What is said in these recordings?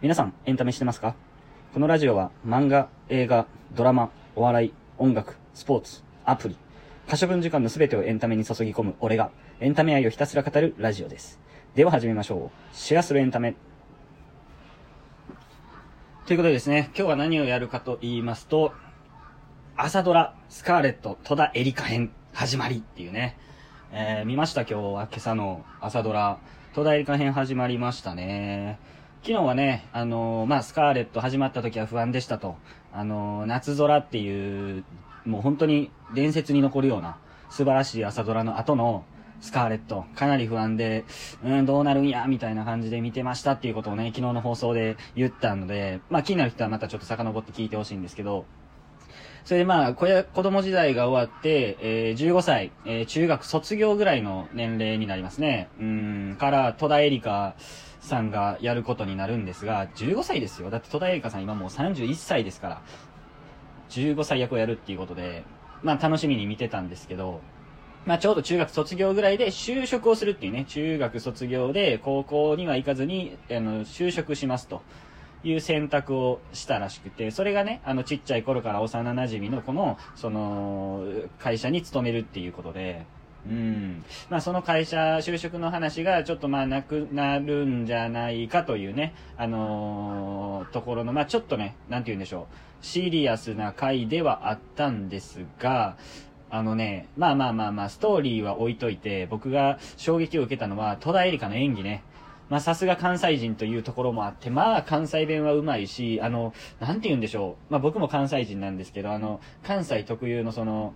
皆さん、エンタメしてますか？このラジオは漫画、映画、ドラマ、お笑い、音楽、スポーツ、アプリ、可処分時間のすべてをエンタメに注ぎ込む俺が、エンタメ愛をひたすら語るラジオです。では始めましょう。シェアするエンタメ。ということでですね、今日は何をやるかと言いますと、朝ドラ、スカーレット、戸田エリカ編、始まりっていうね。えー、見ました？今日は今朝の朝ドラ、戸田エリカ編始まりましたね。昨日はね、あのーまあ、スカーレット始まった時は不安でしたと。あのー夏空っていう、もう本当に伝説に残るような素晴らしい朝ドラの後のスカーレット、かなり不安で、うん、どうなるんや、みたいな感じで見てましたっていうことをね、昨日の放送で言ったので、まあ気になる人はまたちょっと遡って聞いてほしいんですけど、それでまあ、子供時代が終わって、えー15歳、えー中学卒業ぐらいの年齢になりますね。うん、から、戸田恵梨香さんがやることになるんですが、15歳ですよ。だって戸田恵梨香さん今もう31歳ですから、15歳役をやるっていうことで、まあ楽しみに見てたんですけど、まあちょうど中学卒業ぐらいで就職をするっていうね、中学卒業で高校には行かずに、あの、就職しますと。いう選択をしたらしくて、それがね、あの、ちっちゃい頃から幼馴染のこの、その、会社に勤めるっていうことで、うん。まあ、その会社、就職の話がちょっとまあ、なくなるんじゃないかというね、あのーところの、まあ、ちょっとね、なんて言うんでしょう、シリアスな回ではあったんですが、あのね、まあまあまあまあ、ストーリーは置いといて、僕が衝撃を受けたのは、戸田恵梨香の演技ね。まあさすが関西人というところもあって、まあ関西弁はうまいし、あの、なんて言うんでしょう。まあ僕も関西人なんですけど、あの、関西特有のその、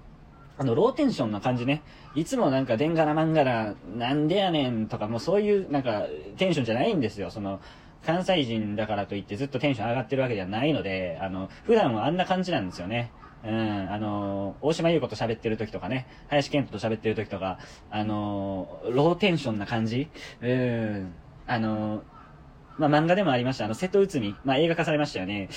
あの、ローテンションな感じね。いつもなんか、でんがらまんがら、なんでやねんとか、もうそういう、なんか、テンションじゃないんですよ。その、関西人だからといってずっとテンション上がってるわけではないので、あの、普段はあんな感じなんですよね。うん、あの、大島優子と喋ってる時とかね、林健人と喋ってる時とか、あの、ローテンションな感じうん、あの、まあ、漫画でもありました、あの、瀬戸内海、まあ、映画化されましたよね。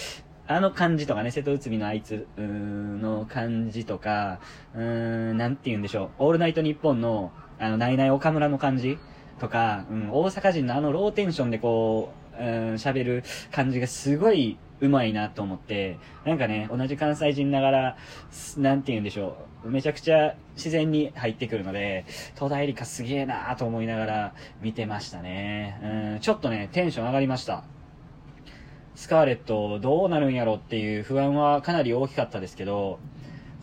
あの感じとかね、瀬戸内海のあいつ、の感じとか、うーん、なんて言うんでしょう、オールナイトニッポンの、あの、ナイナイ岡村の感じとか、うん、大阪人のあのローテンションでこう、喋る感じがすごい上手いなと思って、なんかね、同じ関西人ながら、なんて言うんでしょう、めちゃくちゃ自然に入ってくるので、戸田恵梨香すげえなーと思いながら見てましたね。うん、ちょっとね、テンション上がりました。スカーレットどうなるんやろっていう不安はかなり大きかったですけど、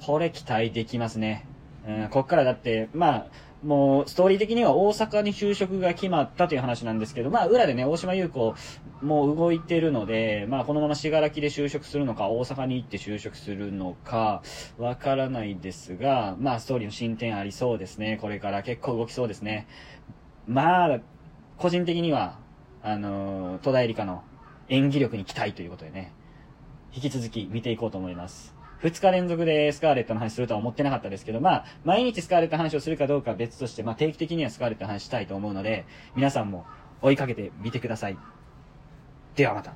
これ期待できますね。うん、こっからだって、まあ、もう、ストーリー的には大阪に就職が決まったという話なんですけど、まあ、裏でね、大島優子もう動いてるので、まあ、このまま信楽で就職するのか、大阪に行って就職するのか、わからないですが、まあ、ストーリーの進展ありそうですね。これから結構動きそうですね。まあ、個人的には、あのー戸田恵梨香の演技力に期待ということでね、引き続き見ていこうと思います。2日連続でスカーレットの話するとは思ってなかったですけど、まあ、毎日スカーレットの話をするかどうかは別として、まあ、定期的にはスカーレットの話したいと思うので、皆さんも追いかけてみてください。ではまた。